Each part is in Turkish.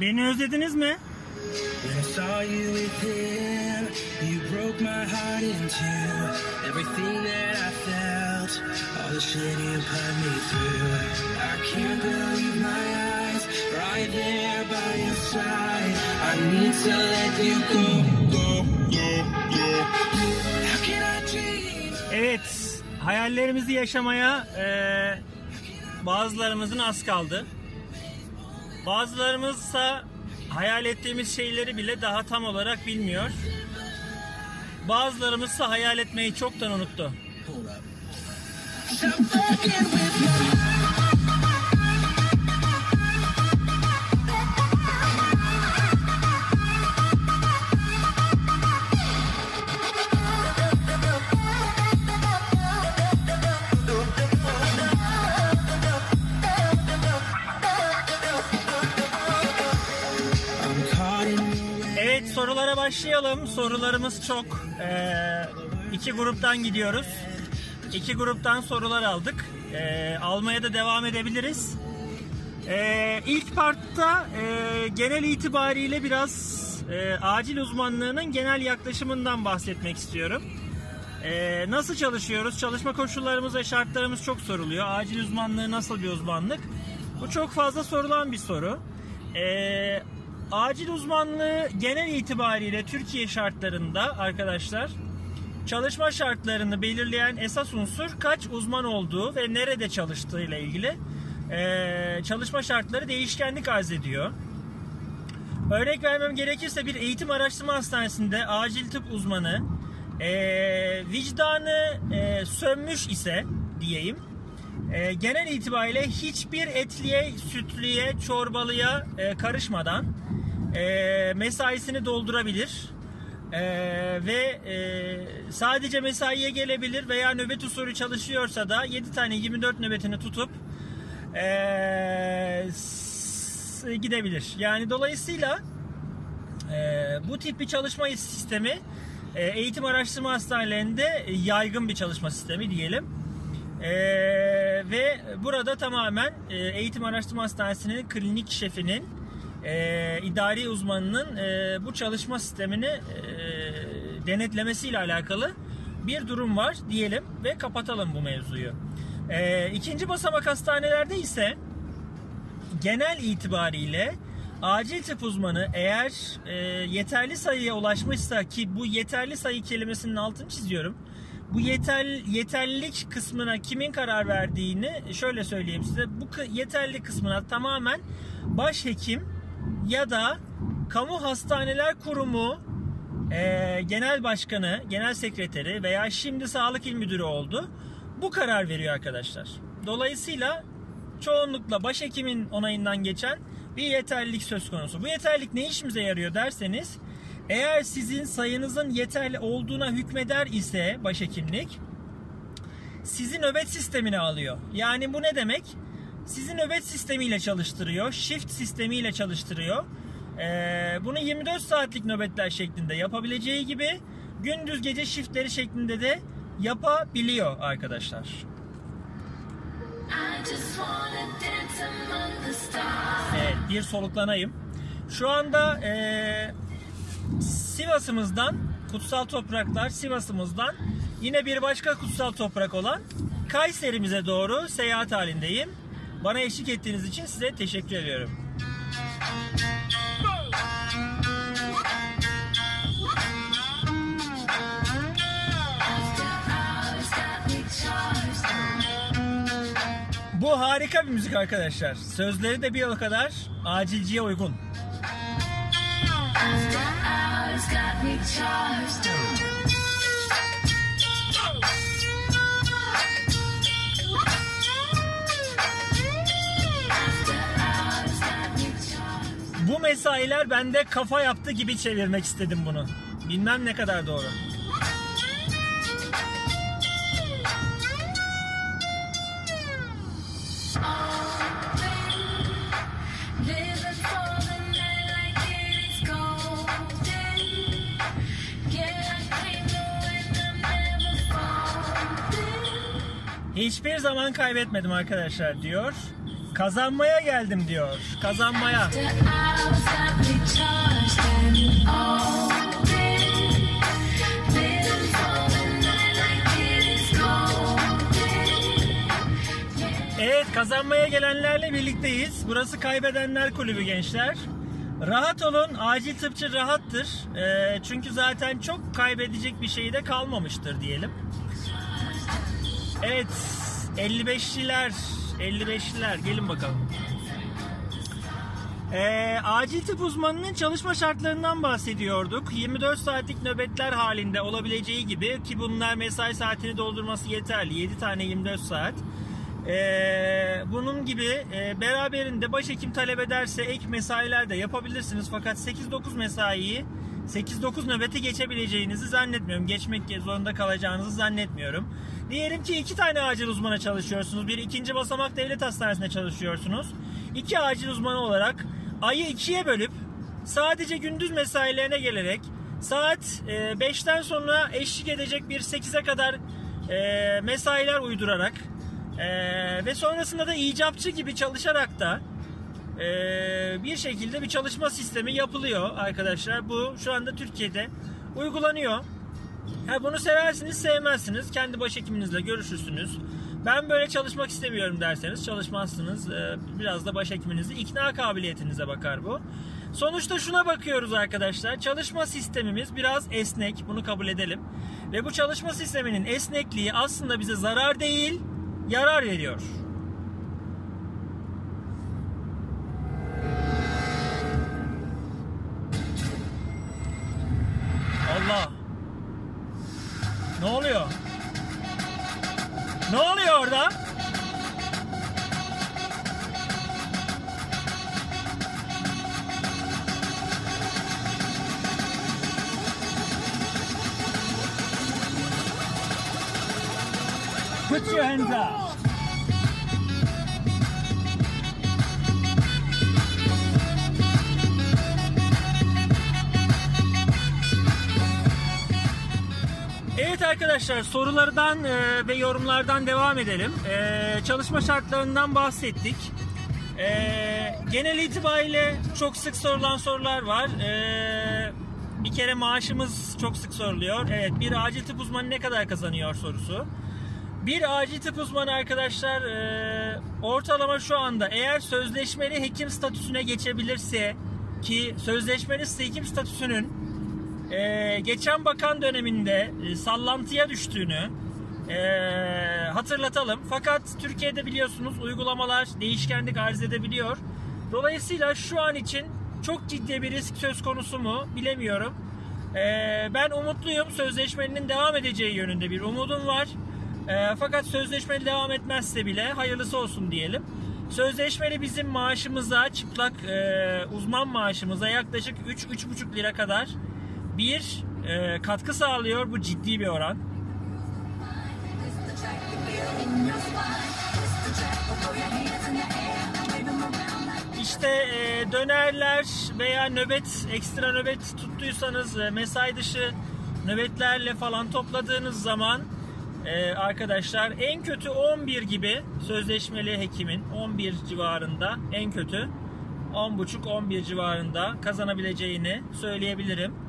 Beni özlediniz mi? When I saw you within, you broke my heart in two. Everything that I felt, all the shit you put me through. I can't believe my eyes, right there by your side. I need to let you go, go, go, go. How can I dream? Evet, hayallerimizi yaşamaya eee, bazılarımızın az kaldı. Bazılarımızsa hayal ettiğimiz şeyleri bile daha tam olarak bilmiyor. Bazılarımızsa hayal etmeyi çoktan unuttu. Sorulara başlayalım. Sorularımız çok. Ee, iki gruptan gidiyoruz. İki gruptan sorular aldık. Ee, almaya da devam edebiliriz. Ee, ilk partta e, genel itibariyle biraz e, acil uzmanlığının genel yaklaşımından bahsetmek istiyorum. Ee, nasıl çalışıyoruz? Çalışma koşullarımız ve şartlarımız çok soruluyor. Acil uzmanlığı nasıl bir uzmanlık? Bu çok fazla sorulan bir soru. Ee, acil uzmanlığı genel itibariyle Türkiye şartlarında arkadaşlar çalışma şartlarını belirleyen esas unsur kaç uzman olduğu ve nerede çalıştığı ile ilgili ee, çalışma şartları değişkenlik arz ediyor. Örnek vermem gerekirse bir eğitim araştırma hastanesinde acil tıp uzmanı eee, vicdanı eee, sönmüş ise diyeyim eee, genel itibariyle hiçbir etliye, sütlüye, çorbalıya eee, karışmadan eee, mesaisini doldurabilir. Eee, ve eee, sadece mesaiye gelebilir veya nöbet usulü çalışıyorsa da 7 tane 24 nöbetini tutup s- gidebilir. Yani dolayısıyla ee, bu tip bir çalışma sistemi e, eğitim araştırma hastanelerinde yaygın bir çalışma sistemi diyelim. Ee, ve burada tamamen e, eğitim araştırma hastanesinin klinik şefinin e, idari uzmanının e, bu çalışma sistemini e, denetlemesiyle alakalı bir durum var diyelim ve kapatalım bu mevzuyu. E, ikinci basamak hastanelerde ise genel itibariyle acil tıp uzmanı eğer e, yeterli sayıya ulaşmışsa ki bu yeterli sayı kelimesinin altını çiziyorum. Bu yeter, yeterlilik kısmına kimin karar verdiğini şöyle söyleyeyim size. Bu yeterli kısmına tamamen başhekim ya da kamu hastaneler kurumu e, genel başkanı, genel sekreteri veya şimdi sağlık il müdürü oldu. Bu karar veriyor arkadaşlar. Dolayısıyla çoğunlukla başhekimin onayından geçen bir yeterlilik söz konusu. Bu yeterlilik ne işimize yarıyor derseniz eğer sizin sayınızın yeterli olduğuna hükmeder ise başhekimlik sizi nöbet sistemine alıyor. Yani bu ne demek? Sizi nöbet sistemiyle çalıştırıyor. Shift sistemiyle çalıştırıyor. Ee, bunu 24 saatlik nöbetler şeklinde yapabileceği gibi gündüz gece shiftleri şeklinde de yapabiliyor arkadaşlar. Evet bir soluklanayım. Şu anda eee, Sivas'ımızdan kutsal topraklar Sivas'ımızdan yine bir başka kutsal toprak olan Kayseri'mize doğru seyahat halindeyim. Bana eşlik ettiğiniz için size teşekkür ediyorum. Bu harika bir müzik arkadaşlar. Sözleri de bir o kadar acilciye uygun. Bu mesailer bende kafa yaptı gibi çevirmek istedim bunu. Bilmem ne kadar doğru. Hiçbir zaman kaybetmedim arkadaşlar diyor. Kazanmaya geldim diyor. Kazanmaya. Evet kazanmaya gelenlerle birlikteyiz. Burası kaybedenler kulübü gençler. Rahat olun. Acil tıpçı rahattır. Ee, çünkü zaten çok kaybedecek bir şey de kalmamıştır diyelim. Evet 55'liler 55'liler gelin bakalım. Ee, acil tıp uzmanının çalışma şartlarından bahsediyorduk. 24 saatlik nöbetler halinde olabileceği gibi ki bunlar mesai saatini doldurması yeterli. 7 tane 24 saat. Ee, bunun gibi e, beraberinde başhekim talep ederse ek mesailer de yapabilirsiniz. Fakat 8-9 mesaiyi 8-9 nöbeti geçebileceğinizi zannetmiyorum. Geçmek zorunda kalacağınızı zannetmiyorum. Diyelim ki iki tane acil uzmana çalışıyorsunuz. Bir ikinci basamak devlet hastanesinde çalışıyorsunuz. İki acil uzmanı olarak ayı ikiye bölüp sadece gündüz mesailerine gelerek saat 5'ten sonra eşlik edecek bir 8'e kadar e, mesailer uydurarak ee, ve sonrasında da icapçı gibi çalışarak da ee, bir şekilde bir çalışma sistemi yapılıyor arkadaşlar. Bu şu anda Türkiye'de uygulanıyor. Ha, bunu seversiniz sevmezsiniz. Kendi başhekiminizle görüşürsünüz. Ben böyle çalışmak istemiyorum derseniz çalışmazsınız. Ee, biraz da başhekiminizin ikna kabiliyetinize bakar bu. Sonuçta şuna bakıyoruz arkadaşlar. Çalışma sistemimiz biraz esnek. Bunu kabul edelim. Ve bu çalışma sisteminin esnekliği aslında bize zarar değil, yarar veriyor. Allah. Ne oluyor? Ne oluyor orada? Put your hands up. Arkadaşlar sorulardan e, ve yorumlardan devam edelim. E, çalışma şartlarından bahsettik. E, genel itibariyle çok sık sorulan sorular var. E, bir kere maaşımız çok sık soruluyor. Evet bir acil tıp uzmanı ne kadar kazanıyor sorusu. Bir acil tıp uzmanı arkadaşlar e, ortalama şu anda eğer sözleşmeli hekim statüsüne geçebilirse ki sözleşmeli hekim statüsünün e, geçen bakan döneminde e, sallantıya düştüğünü e, hatırlatalım. Fakat Türkiye'de biliyorsunuz uygulamalar değişkenlik arz edebiliyor. Dolayısıyla şu an için çok ciddi bir risk söz konusu mu bilemiyorum. E, ben umutluyum. Sözleşmenin devam edeceği yönünde bir umudum var. E, fakat sözleşmeli devam etmezse bile hayırlısı olsun diyelim. Sözleşmeli bizim maaşımıza, çıplak e, uzman maaşımıza yaklaşık 3-3,5 lira kadar bir e, katkı sağlıyor. Bu ciddi bir oran. İşte e, dönerler veya nöbet, ekstra nöbet tuttuysanız e, mesai dışı nöbetlerle falan topladığınız zaman e, arkadaşlar en kötü 11 gibi sözleşmeli hekimin 11 civarında en kötü 10.5-11 civarında kazanabileceğini söyleyebilirim.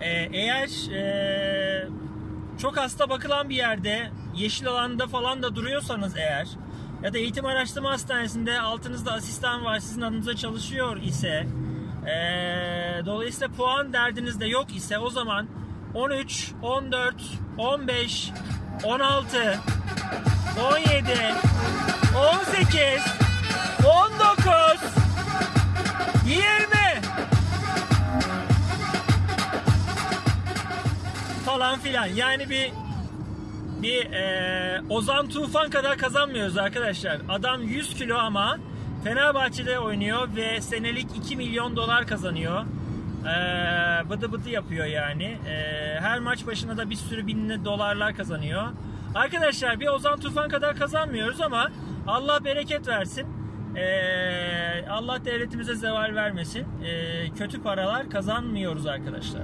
Ee, eğer e, çok hasta bakılan bir yerde yeşil alanda falan da duruyorsanız eğer ya da eğitim araştırma hastanesinde altınızda asistan var sizin adınıza çalışıyor ise e, dolayısıyla puan derdiniz de yok ise o zaman 13, 14, 15, 16, 17, 18, 19, falan filan. Yani bir bir e, Ozan Tufan kadar kazanmıyoruz arkadaşlar. Adam 100 kilo ama Fenerbahçe'de oynuyor ve senelik 2 milyon dolar kazanıyor. E, bıdı bıdı yapıyor yani. E, her maç başına da bir sürü bin dolarlar kazanıyor. Arkadaşlar bir Ozan Tufan kadar kazanmıyoruz ama Allah bereket versin. E, Allah devletimize zeval vermesin. E, kötü paralar kazanmıyoruz arkadaşlar.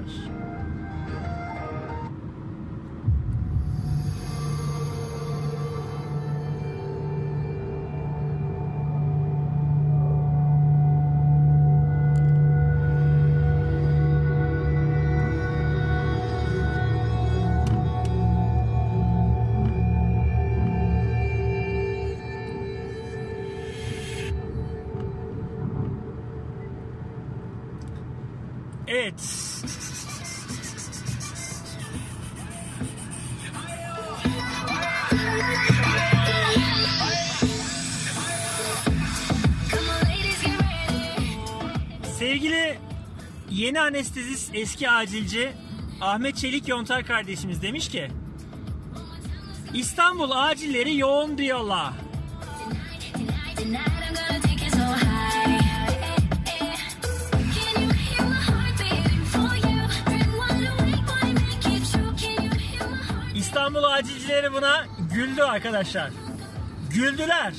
Sevgili yeni anestezist eski acilci Ahmet Çelik Yontar kardeşimiz demiş ki İstanbul acilleri yoğun diyorlar. İstanbul acilcileri buna güldü arkadaşlar. Güldüler.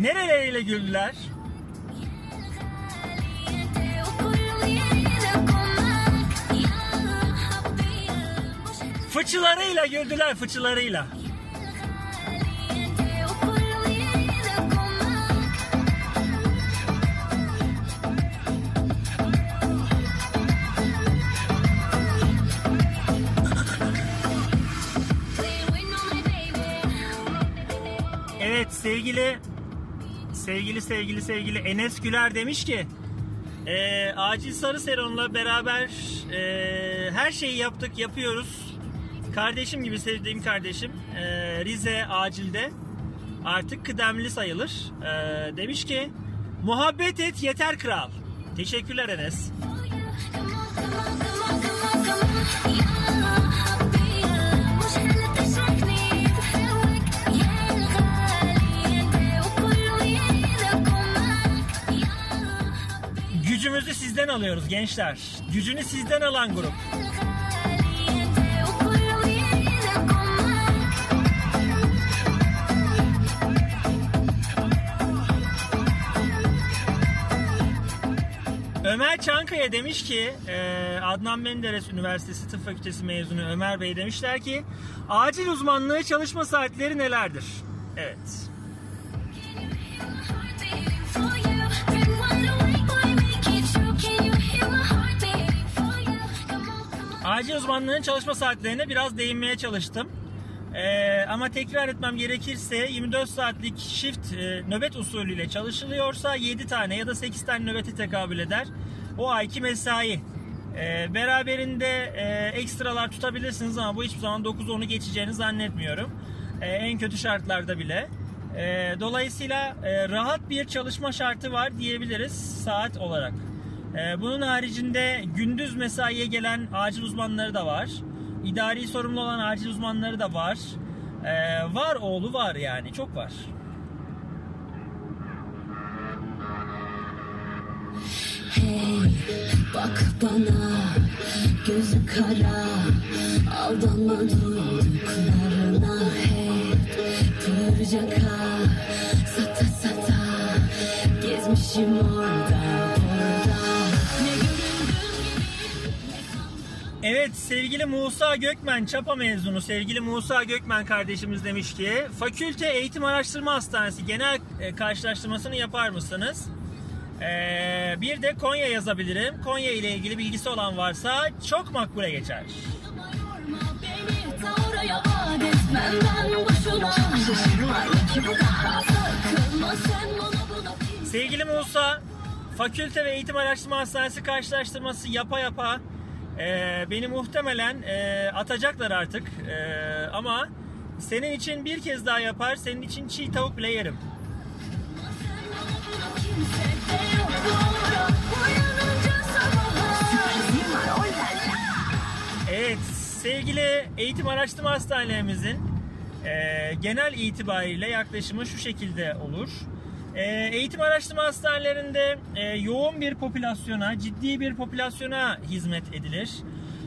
Nereleriyle güldüler? Fıçılarıyla güldüler fıçılarıyla. Evet sevgili sevgili sevgili sevgili Enes Güler demiş ki "Ee, acil sarı seronla beraber ee, her şeyi yaptık yapıyoruz. Kardeşim gibi sevdiğim kardeşim ee, Rize acilde artık kıdemli sayılır. Ee, demiş ki muhabbet et yeter kral. Teşekkürler Enes. Gücümüzü sizden alıyoruz gençler. Gücünü sizden alan grup. Çankaya demiş ki e, Adnan Menderes Üniversitesi Tıp Fakültesi mezunu Ömer Bey demişler ki acil uzmanlığı çalışma saatleri nelerdir? Evet. Acil uzmanlığın çalışma saatlerine biraz değinmeye çalıştım. Ee, ama tekrar etmem gerekirse 24 saatlik shift e, nöbet usulüyle çalışılıyorsa 7 tane ya da 8 tane nöbeti tekabül eder. O ayki mesai. Ee, beraberinde e, ekstralar tutabilirsiniz ama bu hiçbir zaman 9-10'u geçeceğini zannetmiyorum. Ee, en kötü şartlarda bile. Ee, dolayısıyla e, rahat bir çalışma şartı var diyebiliriz saat olarak. Ee, bunun haricinde gündüz mesaiye gelen acil uzmanları da var. İdari sorumlu olan acil uzmanları da var. Ee, var oğlu var yani çok var. Hey bak bana gözü kara aldanma duyduklarına hep pırcaka sata sata gezmişim orada gibi Evet sevgili Musa Gökmen Çapa mezunu sevgili Musa Gökmen kardeşimiz demiş ki Fakülte Eğitim Araştırma Hastanesi genel e, karşılaştırmasını yapar mısınız? Ee, bir de Konya yazabilirim. Konya ile ilgili bilgisi olan varsa çok makbule geçer. Sevgili Musa, fakülte ve eğitim araştırma hastanesi karşılaştırması yapa yapa e, beni muhtemelen e, atacaklar artık. E, ama senin için bir kez daha yapar, senin için çiğ tavuk bile yerim. kimse Evet, sevgili eğitim araştırma hastanelerimizin e, genel itibariyle yaklaşımı şu şekilde olur. E, eğitim araştırma hastanelerinde e, yoğun bir popülasyona, ciddi bir popülasyona hizmet edilir.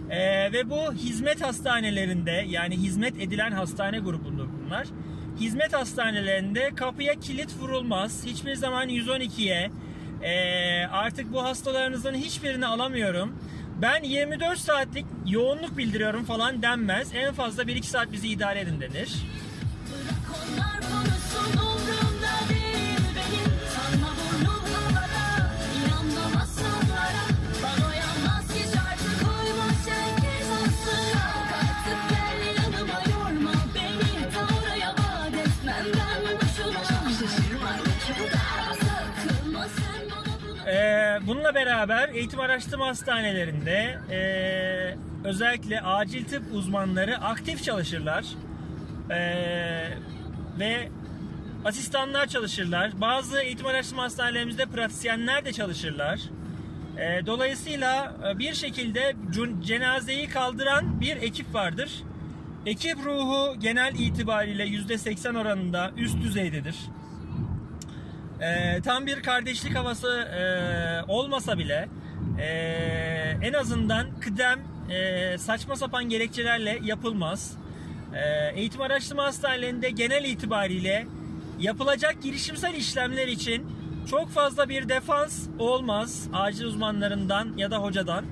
E, ve bu hizmet hastanelerinde yani hizmet edilen hastane grubundur bunlar. Hizmet hastanelerinde kapıya kilit vurulmaz. Hiçbir zaman 112'ye e, artık bu hastalarınızın hiçbirini alamıyorum. Ben 24 saatlik yoğunluk bildiriyorum falan denmez. En fazla 1-2 saat bizi idare edin denir. Bununla beraber eğitim araştırma hastanelerinde e, özellikle acil tıp uzmanları aktif çalışırlar. E, ve asistanlar çalışırlar. Bazı eğitim araştırma hastanelerimizde pratisyenler de çalışırlar. E, dolayısıyla bir şekilde cenazeyi kaldıran bir ekip vardır. Ekip ruhu genel itibariyle %80 oranında üst düzeydedir. E, tam bir kardeşlik havası e, olmasa bile e, en azından kıdem e, saçma sapan gerekçelerle yapılmaz. E, eğitim araştırma hastanelerinde genel itibariyle yapılacak girişimsel işlemler için çok fazla bir defans olmaz acil uzmanlarından ya da hocadan.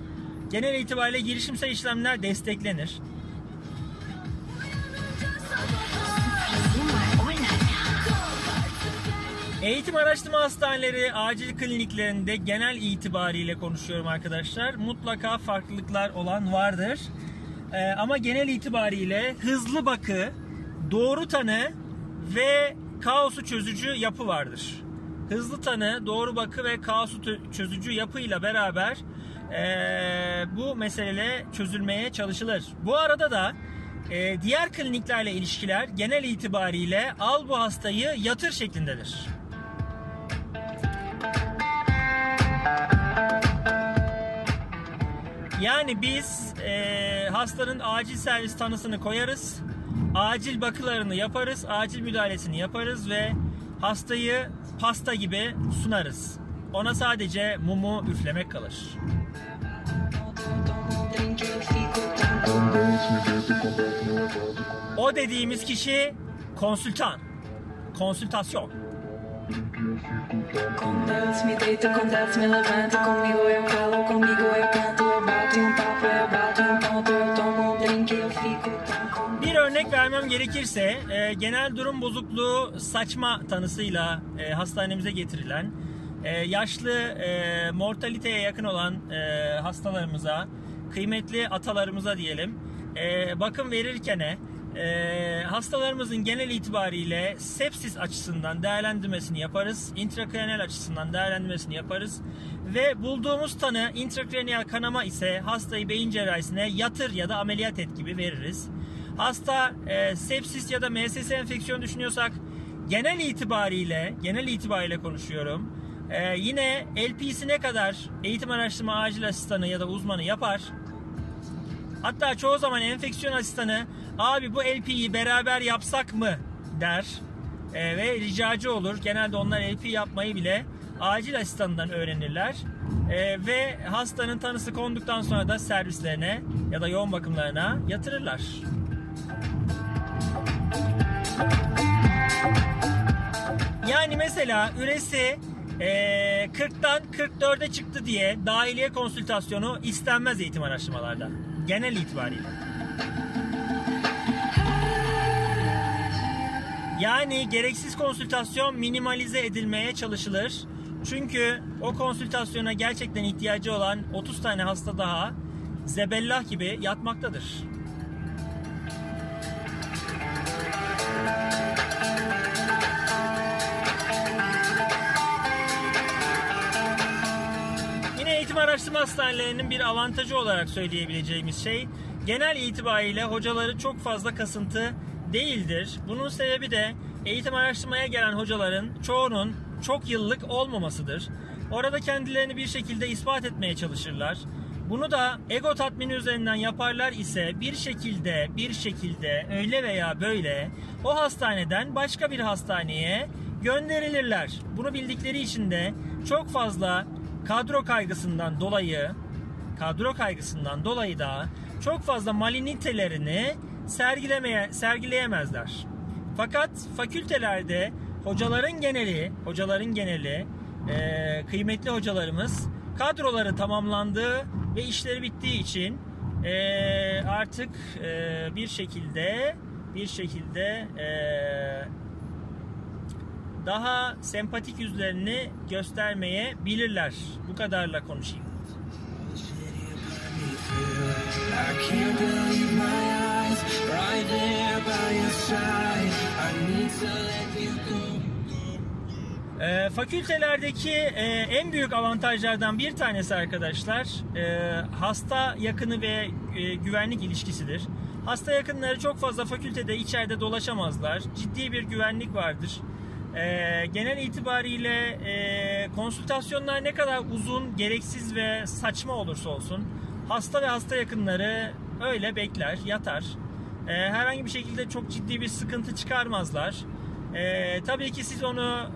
Genel itibariyle girişimsel işlemler desteklenir. Eğitim araştırma hastaneleri, acil kliniklerinde genel itibariyle konuşuyorum arkadaşlar. Mutlaka farklılıklar olan vardır. Ee, ama genel itibariyle hızlı bakı, doğru tanı ve kaosu çözücü yapı vardır. Hızlı tanı, doğru bakı ve kaosu çözücü yapıyla beraber ee, bu mesele çözülmeye çalışılır. Bu arada da ee, diğer kliniklerle ilişkiler genel itibariyle al bu hastayı yatır şeklindedir. Yani biz e, hastanın acil servis tanısını koyarız, acil bakılarını yaparız, acil müdahalesini yaparız ve hastayı pasta gibi sunarız. Ona sadece mumu üflemek kalır. O dediğimiz kişi konsültan, konsültasyon. Acontece, me deito, acontece, me levanto comigo, eu calo, comigo eu canto, eu bato um papo, eu bato um ponto, eu tomo um drink, eu fico. Bir örnek vermem gerekirse e, genel durum bozukluğu saçma tanısıyla e, hastanemize getirilen e, yaşlı e, mortaliteye yakın olan e, hastalarımıza kıymetli atalarımıza diyelim e, bakım verirken e, hastalarımızın genel itibariyle sepsis açısından değerlendirmesini yaparız. Intrakraniyal açısından değerlendirmesini yaparız. Ve bulduğumuz tanı intrakraniyal kanama ise hastayı beyin cerrahisine yatır ya da ameliyat et gibi veririz. Hasta e, sepsis ya da MSS enfeksiyon düşünüyorsak genel itibariyle genel itibariyle konuşuyorum. E, yine LP'sine kadar eğitim araştırma acil asistanı ya da uzmanı yapar. Hatta çoğu zaman enfeksiyon asistanı abi bu LP'yi beraber yapsak mı der E, ve ricacı olur. Genelde onlar LP yapmayı bile acil asistanından öğrenirler. E, ve hastanın tanısı konduktan sonra da servislerine ya da yoğun bakımlarına yatırırlar. Yani mesela üresi e, 40'tan 44'e çıktı diye dahiliye konsültasyonu istenmez eğitim araştırmalarda. Genel itibariyle. Yani gereksiz konsültasyon minimalize edilmeye çalışılır. Çünkü o konsültasyona gerçekten ihtiyacı olan 30 tane hasta daha zebellah gibi yatmaktadır. Yine eğitim araştırma hastanelerinin bir avantajı olarak söyleyebileceğimiz şey genel itibariyle hocaları çok fazla kasıntı değildir. Bunun sebebi de eğitim araştırmaya gelen hocaların çoğunun çok yıllık olmamasıdır. Orada kendilerini bir şekilde ispat etmeye çalışırlar. Bunu da ego tatmini üzerinden yaparlar ise bir şekilde bir şekilde öyle veya böyle o hastaneden başka bir hastaneye gönderilirler. Bunu bildikleri için de çok fazla kadro kaygısından dolayı kadro kaygısından dolayı da çok fazla malinitelerini sergilemeye sergileyemezler. Fakat fakültelerde hocaların geneli, hocaların geneli e, kıymetli hocalarımız kadroları tamamlandığı ve işleri bittiği için e, artık e, bir şekilde bir şekilde e, daha sempatik yüzlerini göstermeye bilirler. Bu kadarla konuşayım. I can't believe my eyes Ee, fakültelerdeki e, en büyük avantajlardan bir tanesi arkadaşlar e, hasta yakını ve e, güvenlik ilişkisidir. Hasta yakınları çok fazla fakültede içeride dolaşamazlar. Ciddi bir güvenlik vardır. E, genel itibariyle e, konsültasyonlar ne kadar uzun, gereksiz ve saçma olursa olsun hasta ve hasta yakınları öyle bekler, yatar. E, herhangi bir şekilde çok ciddi bir sıkıntı çıkarmazlar. Ee, tabii ki siz onu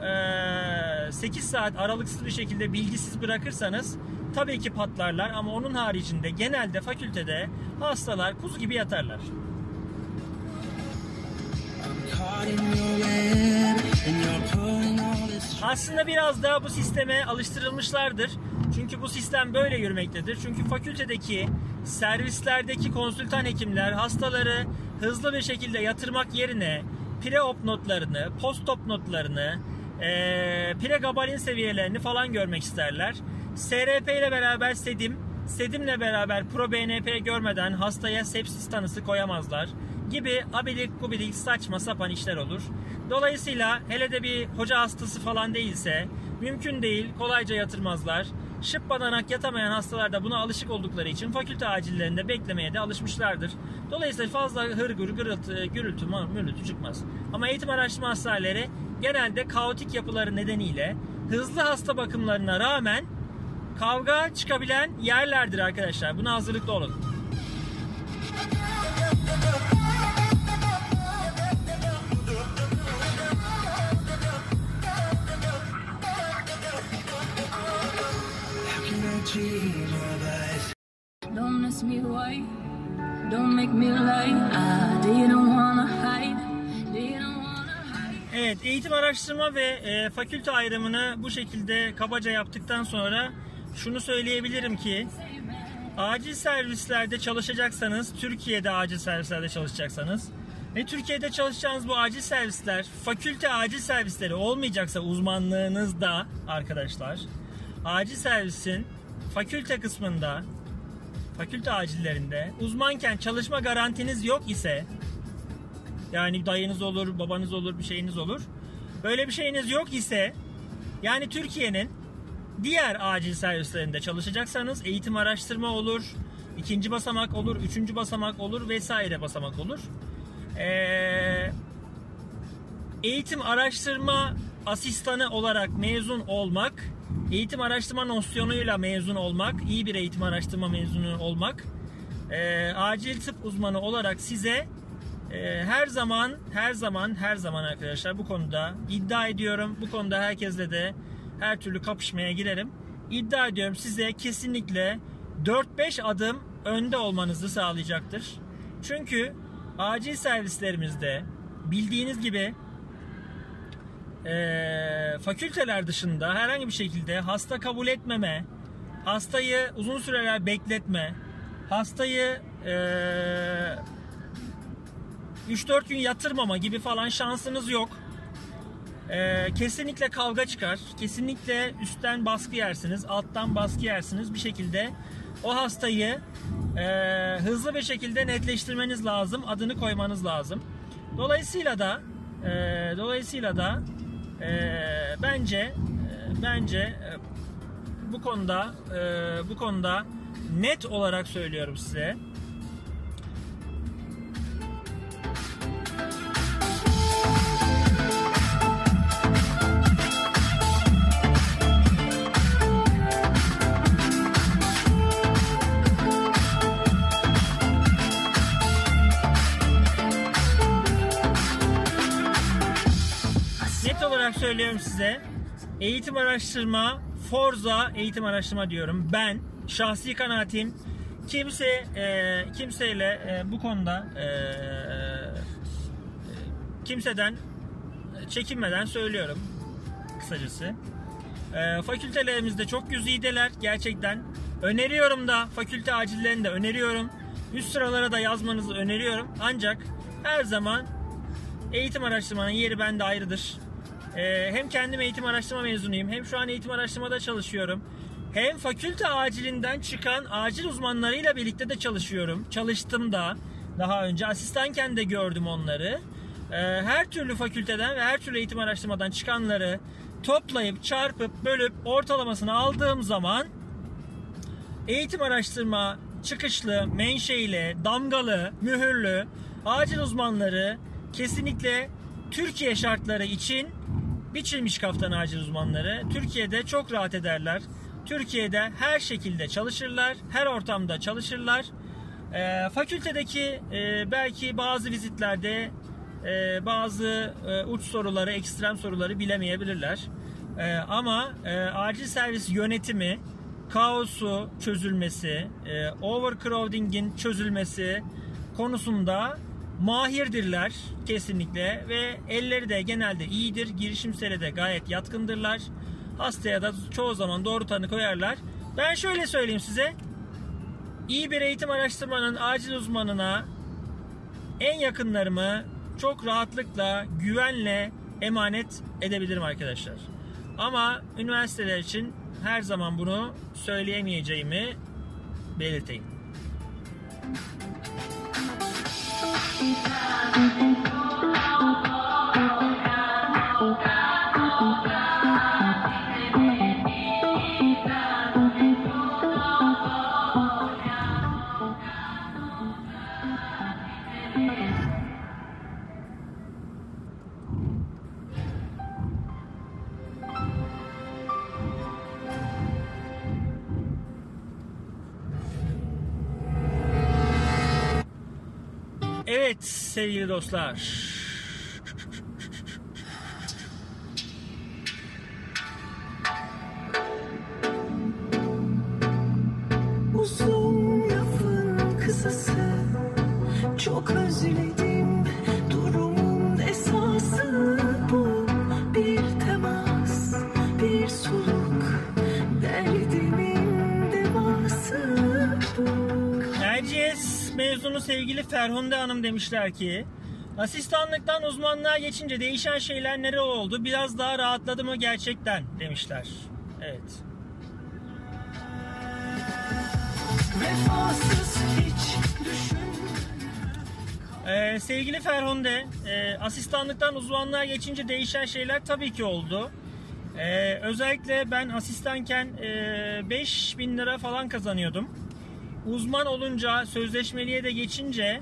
e, 8 saat aralıksız bir şekilde bilgisiz bırakırsanız tabii ki patlarlar ama onun haricinde genelde fakültede hastalar kuzu gibi yatarlar. Aslında biraz daha bu sisteme alıştırılmışlardır. Çünkü bu sistem böyle yürümektedir. Çünkü fakültedeki servislerdeki konsültan hekimler hastaları hızlı bir şekilde yatırmak yerine pre-op notlarını, post-op notlarını, eee pre-gabarin seviyelerini falan görmek isterler. SRP ile beraber sedim, sedimle beraber pro-BNP görmeden hastaya sepsis tanısı koyamazlar gibi abidik gubidik saçma sapan işler olur. Dolayısıyla hele de bir hoca hastası falan değilse mümkün değil kolayca yatırmazlar. Şıp badanak yatamayan hastalar da buna alışık oldukları için fakülte acillerinde beklemeye de alışmışlardır. Dolayısıyla fazla hırgür gürültü, gürültü mürültü çıkmaz. Ama eğitim araştırma hastaneleri genelde kaotik yapıları nedeniyle hızlı hasta bakımlarına rağmen kavga çıkabilen yerlerdir arkadaşlar. Buna hazırlıklı olun. Don't ask me why. Don't make me lie. I didn't wanna hide. Didn't wanna hide. Evet, eğitim araştırma ve e, fakülte ayrımını bu şekilde kabaca yaptıktan sonra şunu söyleyebilirim ki acil servislerde çalışacaksanız, Türkiye'de acil servislerde çalışacaksanız ve Türkiye'de çalışacağınız bu acil servisler fakülte acil servisleri olmayacaksa uzmanlığınızda arkadaşlar acil servisin fakülte kısmında fakülte acillerinde uzmanken çalışma garantiniz yok ise yani dayınız olur, babanız olur, bir şeyiniz olur. Böyle bir şeyiniz yok ise yani Türkiye'nin diğer acil servislerinde çalışacaksanız eğitim araştırma olur, ikinci basamak olur, üçüncü basamak olur vesaire basamak olur. Ee, eğitim araştırma asistanı olarak mezun olmak, eğitim araştırma nosyonuyla mezun olmak, iyi bir eğitim araştırma mezunu olmak, ee, acil tıp uzmanı olarak size ee, her zaman, her zaman, her zaman arkadaşlar bu konuda iddia ediyorum. Bu konuda herkesle de her türlü kapışmaya girerim. İddia ediyorum size kesinlikle 4-5 adım önde olmanızı sağlayacaktır. Çünkü acil servislerimizde bildiğiniz gibi eee, fakülteler dışında herhangi bir şekilde hasta kabul etmeme, hastayı uzun süreler bekletme, hastayı eee 3-4 gün yatırmama gibi falan şansınız yok. Ee, kesinlikle kavga çıkar. Kesinlikle üstten baskı yersiniz, alttan baskı yersiniz. Bir şekilde o hastayı e, hızlı bir şekilde netleştirmeniz lazım, adını koymanız lazım. Dolayısıyla da e, dolayısıyla da e, bence e, bence e, bu konuda e, bu konuda net olarak söylüyorum size. Olarak söylüyorum size. Eğitim araştırma, Forza eğitim araştırma diyorum. Ben şahsi kanaatim kimse e, kimseyle e, bu konuda e, kimseden çekinmeden söylüyorum kısacası. E, fakültelerimizde çok güzideler gerçekten. Öneriyorum da fakülte acillerinde öneriyorum. Üst sıralara da yazmanızı öneriyorum. Ancak her zaman eğitim araştırmanın yeri bende ayrıdır. Ee, hem kendim eğitim araştırma mezunuyum hem şu an eğitim araştırmada çalışıyorum. Hem fakülte acilinden çıkan acil uzmanlarıyla birlikte de çalışıyorum. Çalıştım da daha önce asistanken de gördüm onları. e, her türlü fakülteden ve her türlü eğitim araştırmadan çıkanları toplayıp çarpıp bölüp ortalamasını aldığım zaman eğitim araştırma çıkışlı, menşeili, damgalı, mühürlü, acil uzmanları kesinlikle Türkiye şartları için biçilmiş kaftan acil uzmanları. Türkiye'de çok rahat ederler. Türkiye'de her şekilde çalışırlar, her ortamda çalışırlar. Ee, fakültedeki e, belki bazı vizitlerde e, bazı e, uç soruları, ekstrem soruları bilemeyebilirler. E, ama e, acil servis yönetimi, kaosu çözülmesi, e, overcrowding'in çözülmesi konusunda mahirdirler kesinlikle ve elleri de genelde iyidir. Girişimsele de gayet yatkındırlar. Hastaya da çoğu zaman doğru tanı koyarlar. Ben şöyle söyleyeyim size. İyi bir eğitim araştırmanın acil uzmanına en yakınlarımı çok rahatlıkla, güvenle emanet edebilirim arkadaşlar. Ama üniversiteler için her zaman bunu söyleyemeyeceğimi belirteyim. Thank you. Sevgili dostlar. Ferhunde Hanım demişler ki Asistanlıktan uzmanlığa geçince değişen şeyler nere oldu? Biraz daha rahatladı mı gerçekten demişler. Evet. Vefasız hiç düşün Ee, sevgili Ferhunde, e, asistanlıktan uzmanlığa geçince değişen şeyler tabii ki oldu. Ee, özellikle ben asistanken e, 5000 lira falan kazanıyordum. Uzman olunca, sözleşmeliye de geçince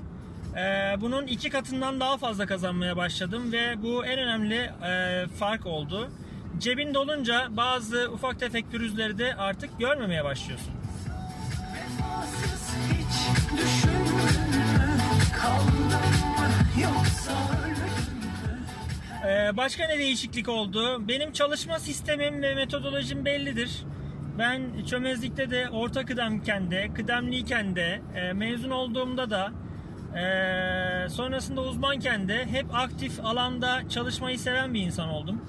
e, bunun iki katından daha fazla kazanmaya başladım ve bu en önemli e, fark oldu. Cebinde olunca bazı ufak tefek pürüzleri de artık görmemeye başlıyorsun. Ee, başka ne değişiklik oldu? Benim çalışma sistemim ve metodolojim bellidir. Ben çömezlikte de, orta kıdemken de, kıdemliyken de, e, mezun olduğumda da, e, sonrasında uzmanken de hep aktif alanda çalışmayı seven bir insan oldum.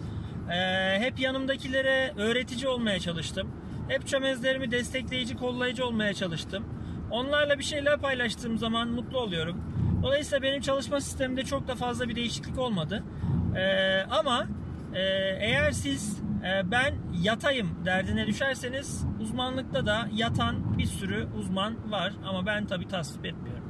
E, hep yanımdakilere öğretici olmaya çalıştım. Hep çömezlerimi destekleyici, kollayıcı olmaya çalıştım. Onlarla bir şeyler paylaştığım zaman mutlu oluyorum. Dolayısıyla benim çalışma sistemimde çok da fazla bir değişiklik olmadı. Ee, ama e, eğer siz e, ben yatayım derdine düşerseniz uzmanlıkta da yatan bir sürü uzman var ama ben tabi tasvip etmiyorum.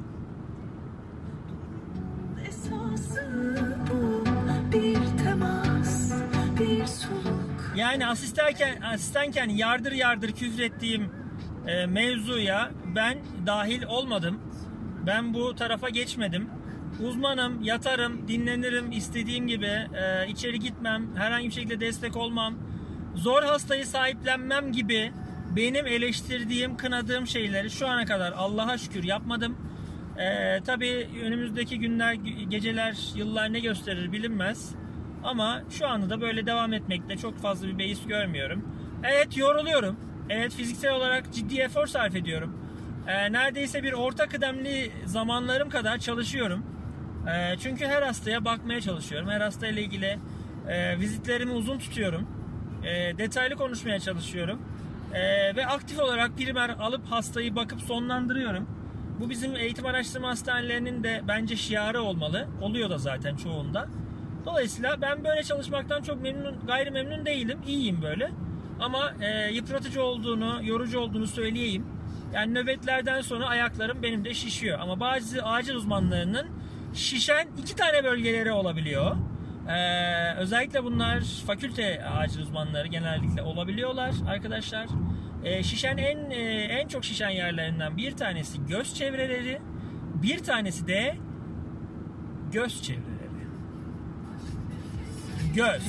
Yani asistanken, asistanken yardır yardır küfrettiğim e, mevzuya ben dahil olmadım. Ben bu tarafa geçmedim. Uzmanım, yatarım, dinlenirim, istediğim gibi e, içeri gitmem, herhangi bir şekilde destek olmam, zor hastayı sahiplenmem gibi benim eleştirdiğim, kınadığım şeyleri şu ana kadar Allah'a şükür yapmadım. E, tabii önümüzdeki günler, geceler, yıllar ne gösterir bilinmez. Ama şu anda da böyle devam etmekte çok fazla bir beis görmüyorum. Evet yoruluyorum. Evet fiziksel olarak ciddi efor sarf ediyorum. Ee, neredeyse bir orta kıdemli zamanlarım kadar çalışıyorum. Ee, çünkü her hastaya bakmaya çalışıyorum. Her hastayla ilgili e, vizitlerimi uzun tutuyorum. E, detaylı konuşmaya çalışıyorum. E, ve aktif olarak primer alıp hastayı bakıp sonlandırıyorum. Bu bizim eğitim araştırma hastanelerinin de bence şiarı olmalı. Oluyor da zaten çoğunda. Dolayısıyla ben böyle çalışmaktan çok memnun, gayri memnun değilim. İyiyim böyle. Ama e, yıpratıcı olduğunu, yorucu olduğunu söyleyeyim. Yani nöbetlerden sonra ayaklarım benim de şişiyor. Ama bazı acil uzmanlarının şişen iki tane bölgeleri olabiliyor. Ee, özellikle bunlar fakülte acil uzmanları genellikle olabiliyorlar arkadaşlar. Ee, şişen en e, en çok şişen yerlerinden bir tanesi göz çevreleri, bir tanesi de göz çevreleri. Göz.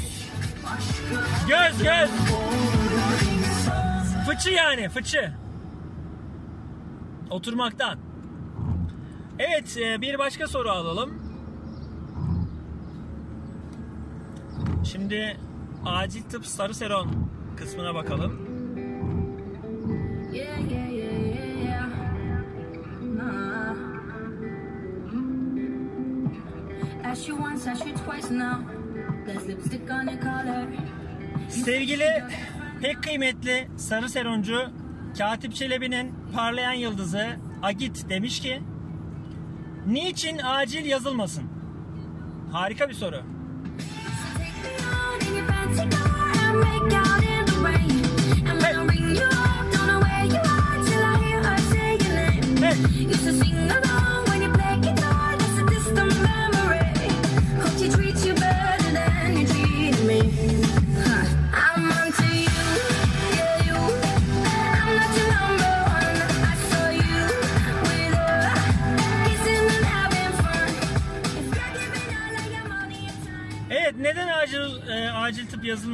Göz göz. Fıçı yani fıçı. Oturmaktan. Evet e, bir başka soru alalım. Şimdi acil tıp sarı seron kısmına bakalım. Yeah, yeah, yeah, yeah, yeah. Nah. Asked you once, asked you twice now. There's lipstick on your collar. Sevgili pek kıymetli sarı seroncu Katip Çelebi'nin parlayan yıldızı Agit demiş ki Niçin acil yazılmasın? Harika bir soru.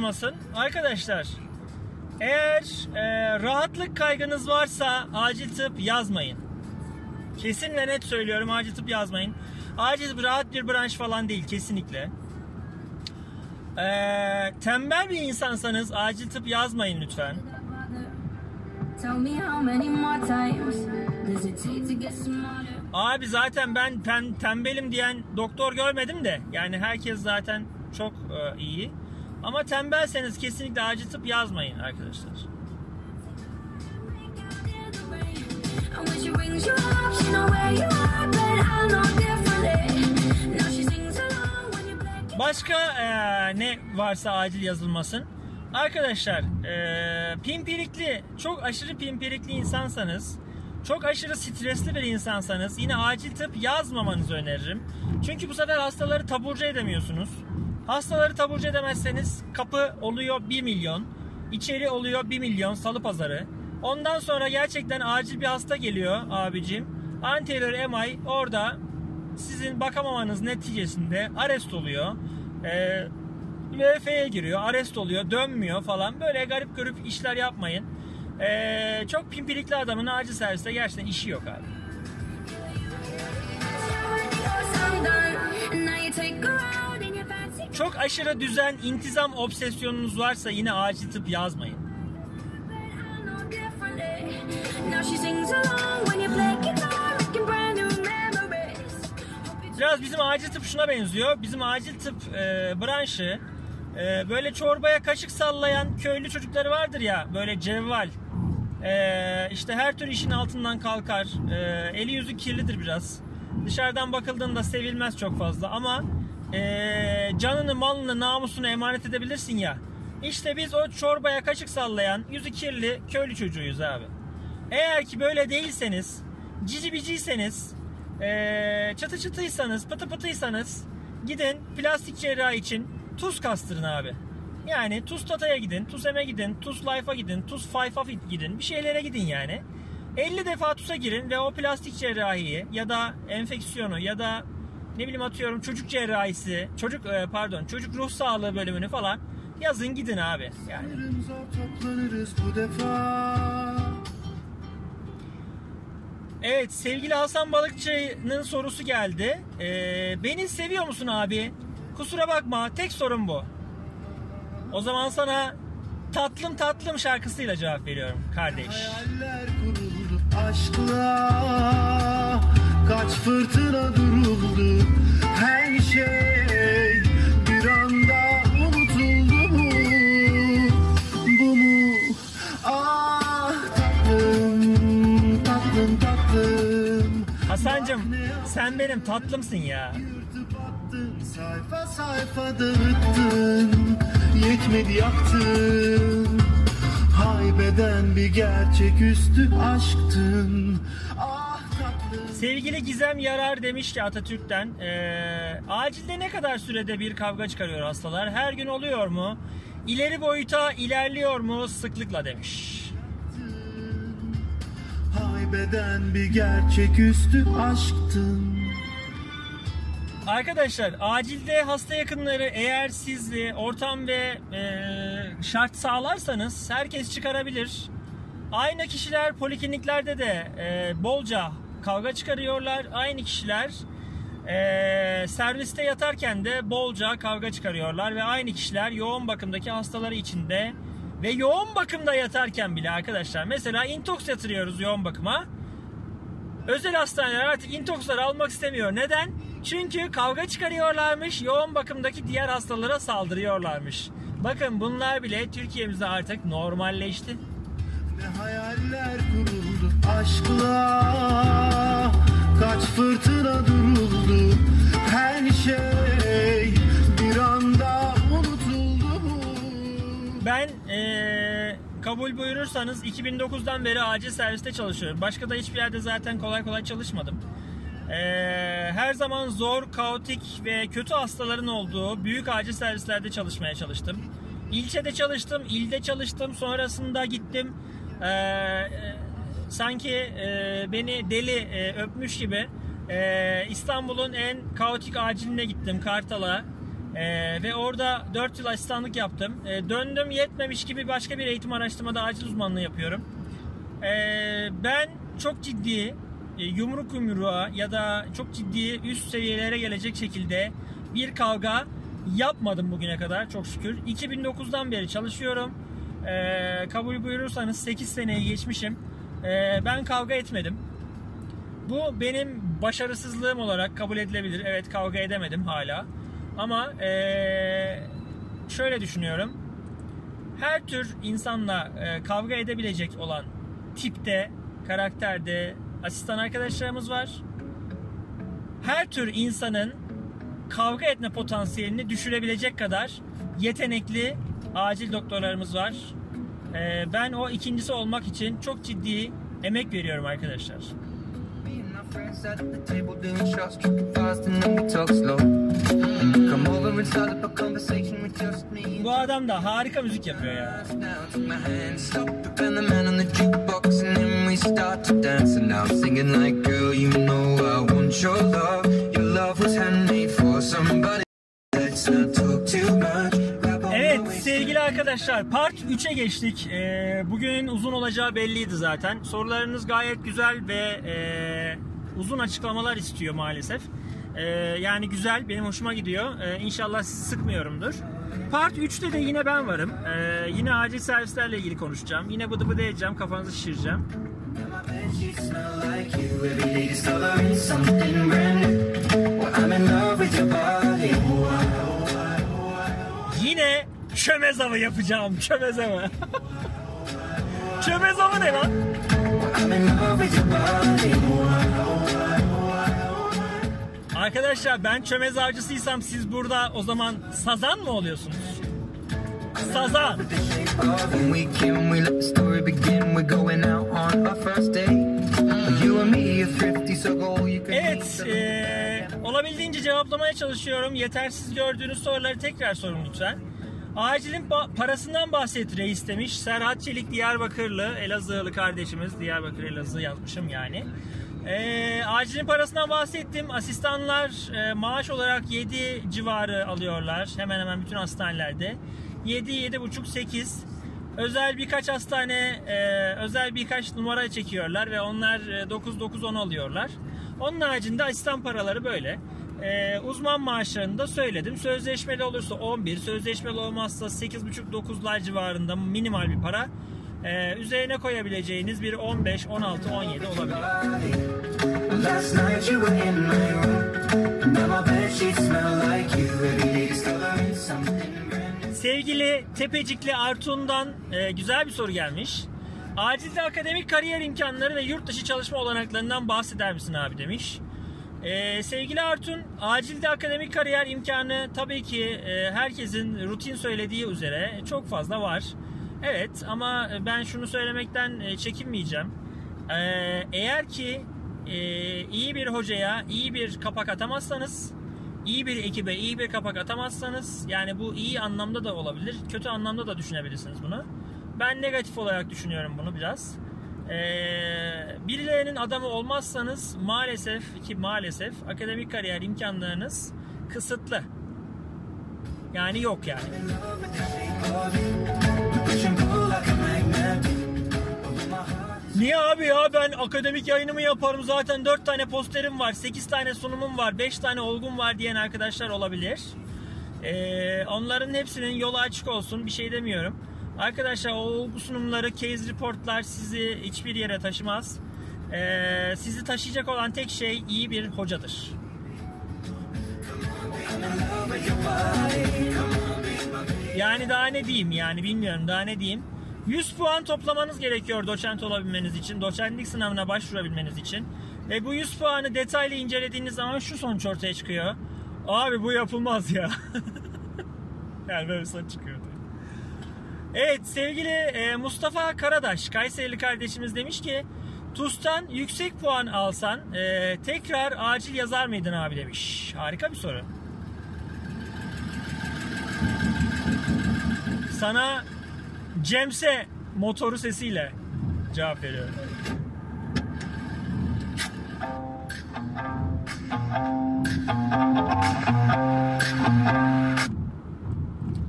Yazılmasın? Arkadaşlar eğer e, rahatlık kaygınız varsa acil tıp yazmayın. Kesin net söylüyorum acil tıp yazmayın. Acil tıp rahat bir branş falan değil kesinlikle. E, tembel bir insansanız acil tıp yazmayın lütfen. Abi zaten ben tem- tembelim diyen doktor görmedim de yani herkes zaten çok e, iyi. Ama tembelseniz kesinlikle acil tıp yazmayın arkadaşlar. Başka eee, ne varsa acil yazılmasın. Arkadaşlar eee, pimpirikli, çok aşırı pimpirikli insansanız, çok aşırı stresli bir insansanız yine acil tıp yazmamanızı öneririm. Çünkü bu sefer hastaları taburcu edemiyorsunuz. Hastaları taburcu edemezseniz kapı oluyor 1 milyon, içeri oluyor 1 milyon salı pazarı. Ondan sonra gerçekten acil bir hasta geliyor abicim. Anterior MI orada sizin bakamamanız neticesinde arrest oluyor. Ee, VF'ye giriyor, arrest oluyor, dönmüyor falan. Böyle garip garip işler yapmayın. Ee, çok pimpirikli adamın acil serviste gerçekten işi yok abi. Now you take Çok aşırı düzen, intizam obsesyonunuz varsa yine acil tıp yazmayın. Biraz bizim acil tıp şuna benziyor. Bizim acil tıp e, branşı e, böyle çorbaya kaşık sallayan köylü çocukları vardır ya böyle cevval. E, işte her tür işin altından kalkar. E, eli yüzü kirlidir biraz. Dışarıdan bakıldığında sevilmez çok fazla ama e, canını, malını, namusunu emanet edebilirsin ya. İşte biz o çorbaya kaşık sallayan yüzü kirli köylü çocuğuyuz abi. Eğer ki böyle değilseniz, cici biciyseniz, eee, çatı çıtıysanız, pıtı pıtıysanız gidin plastik cerrahi için tuz kastırın abi. Yani tuz tataya gidin, tuz eme gidin, tuz life'a gidin, tuz five'a gidin. Bir şeylere gidin yani. 50 defa tuza girin ve o plastik cerrahiyi ya da enfeksiyonu ya da ne bileyim atıyorum çocuk cerrahisi, çocuk e, pardon çocuk ruh sağlığı bölümünü falan yazın gidin abi. Yani Evet sevgili Hasan Balıkçı'nın sorusu geldi. Ee, beni seviyor musun abi? Kusura bakma tek sorum bu. O zaman sana tatlım tatlım şarkısıyla cevap veriyorum kardeş. Hayaller kuruldu aşkla Kaç fırtına duruldu Her şey bir anda unutuldu mu? Bu mu? Ah tatlım Tatlım tatlım. Hasancım sen benim tatlımsın ya. Sayfa sayfa dağıttın. Yetmedi yaktın. Haybeden bir gerçeküstü aşktın Sevgili Gizem Yarar demiş ki Atatürk'ten eee, acilde ne kadar sürede bir kavga çıkarıyor hastalar? Her gün oluyor mu? İleri boyuta ilerliyor mu sıklıkla demiş. Haybeden bir gerçeküstü aşktın Arkadaşlar acilde hasta yakınları eğer siz e, ortam ve e, şart sağlarsanız herkes çıkarabilir. Aynı kişiler polikliniklerde de e, bolca kavga çıkarıyorlar. Aynı kişiler e, serviste yatarken de bolca kavga çıkarıyorlar ve aynı kişiler yoğun bakımdaki hastaları içinde ve yoğun bakımda yatarken bile arkadaşlar mesela intox yatırıyoruz yoğun bakıma. Özel hastaneler artık intoksları almak istemiyor. Neden? Çünkü kavga çıkarıyorlarmış, yoğun bakımdaki diğer hastalara saldırıyorlarmış. Bakın bunlar bile Türkiye'mizde artık normalleşti. Ne hayaller kuruldu aşkla Kaç fırtına duruldu Her şey bir anda unutuldu Ben eee, kabul buyurursanız 2009'dan beri acil serviste çalışıyorum. Başka da hiçbir yerde zaten kolay kolay çalışmadım. Eee, her zaman zor, kaotik ve kötü hastaların olduğu büyük acil servislerde çalışmaya çalıştım. İlçede çalıştım, ilde çalıştım. Sonrasında gittim. Eee, sanki eee, beni deli eee, öpmüş gibi eee, İstanbul'un en kaotik aciline gittim Kartal'a. Ee, ve orada 4 yıl asistanlık yaptım. Ee, döndüm yetmemiş gibi başka bir eğitim araştırmada acil uzmanlığı yapıyorum. Ee, ben çok ciddi e, yumruk yumruğa ya da çok ciddi üst seviyelere gelecek şekilde bir kavga yapmadım bugüne kadar çok şükür. 2009'dan beri çalışıyorum. Ee, kabul buyurursanız 8 seneyi geçmişim. Ee, ben kavga etmedim. Bu benim başarısızlığım olarak kabul edilebilir. Evet kavga edemedim hala. Ama eee, şöyle düşünüyorum. Her tür insanla eee, kavga edebilecek olan tipte, karakterde asistan arkadaşlarımız var. Her tür insanın kavga etme potansiyelini düşürebilecek kadar yetenekli acil doktorlarımız var. Eee, ben o ikincisi olmak için çok ciddi emek veriyorum arkadaşlar. Me. Bu adam da harika müzik yapıyor ya. Let's not talk too much. Sevgili arkadaşlar part 3'e geçtik. Ee, bugünün uzun olacağı belliydi zaten. Sorularınız gayet güzel ve e, uzun açıklamalar istiyor maalesef. Ee, yani güzel benim hoşuma gidiyor. Ee, inşallah sizi sıkmıyorumdur. Part 3'te de yine ben varım. Ee, yine acil servislerle ilgili konuşacağım. Yine bıdı bıdı edeceğim, kafanızı şişireceğim. Yine çömez avı yapacağım. Çömez avı. çömez avı ne lan? Arkadaşlar ben çömez avcısıysam siz burada o zaman sazan mı oluyorsunuz? Sazan. Can Evet, eee, olabildiğince cevaplamaya çalışıyorum. Yetersiz gördüğünüz soruları tekrar sorun lütfen. Acilin ba- parasından bahset reis demiş. Serhat Çelik Diyarbakırlı, Elazığlı kardeşimiz. Diyarbakır Elazığ yazmışım yani. Eee, acilin parasından bahsettim. Asistanlar eee, maaş olarak 7 civarı alıyorlar. Hemen hemen bütün hastanelerde. 7, 7,5, 8. Özel birkaç hastane e, özel birkaç numara çekiyorlar ve onlar e, 9-9-10 alıyorlar. Onun haricinde asistan paraları böyle. E, uzman maaşlarını da söyledim. Sözleşmeli olursa 11, sözleşmeli olmazsa 8,5-9'lar civarında minimal bir para. E, üzerine koyabileceğiniz bir 15, 16, 17 olabilir. Sevgili Tepecikli Artun'dan e, güzel bir soru gelmiş. Acilde akademik kariyer imkanları ve yurt dışı çalışma olanaklarından bahseder misin abi demiş. E, sevgili Artun, acilde akademik kariyer imkanı tabii ki e, herkesin rutin söylediği üzere çok fazla var. Evet ama ben şunu söylemekten e, çekinmeyeceğim. E, eğer ki e, iyi bir hocaya iyi bir kapak atamazsanız, iyi bir ekibe iyi bir kapak atamazsanız, yani bu iyi anlamda da olabilir, kötü anlamda da düşünebilirsiniz bunu. Ben negatif olarak düşünüyorum bunu biraz. E, birilerinin adamı olmazsanız maalesef ki maalesef akademik kariyer imkanlarınız kısıtlı. Yani yok yani. Niye abi ya ben akademik yayınımı yaparım zaten 4 tane posterim var 8 tane sunumum var 5 tane olgum var diyen arkadaşlar olabilir. Ee, onların hepsinin yolu açık olsun bir şey demiyorum. Arkadaşlar o olgu sunumları case reportlar sizi hiçbir yere taşımaz. Ee, sizi taşıyacak olan tek şey iyi bir hocadır. Yani daha ne diyeyim yani bilmiyorum daha ne diyeyim. 100 puan toplamanız gerekiyor doçent olabilmeniz için, doçentlik sınavına başvurabilmeniz için. Ve bu 100 puanı detaylı incelediğiniz zaman şu sonuç ortaya çıkıyor. Abi bu yapılmaz ya. yani böyle bir sonuç çıkıyor. Evet sevgili e, Mustafa Karadaş, Kayserili kardeşimiz demiş ki TUS'tan yüksek puan alsan e, tekrar acil yazar mıydın abi demiş. Harika bir soru. Sana Cemse motoru sesiyle cevap veriyorum.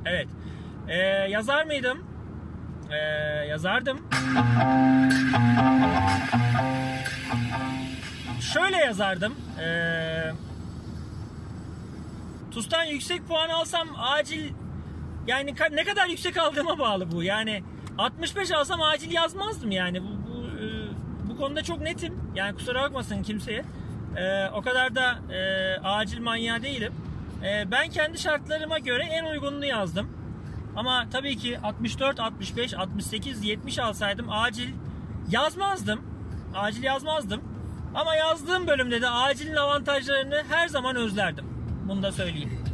Evet. Ee, yazar mıydım? Ee, yazardım. Şöyle yazardım. Ee, TUS'tan yüksek puan alsam acil yani ne kadar yüksek aldığıma bağlı bu. Yani 65 alsam acil yazmazdım yani. Bu, bu, e, bu konuda çok netim. Yani kusura bakmasın kimseye. E, o kadar da e, acil manyağı değilim. E, ben kendi şartlarıma göre en uygununu yazdım. Ama tabii ki 64, 65, 68, 70 alsaydım acil yazmazdım. Acil yazmazdım. Ama yazdığım bölümde de acilin avantajlarını her zaman özlerdim. Bunu da söyleyeyim.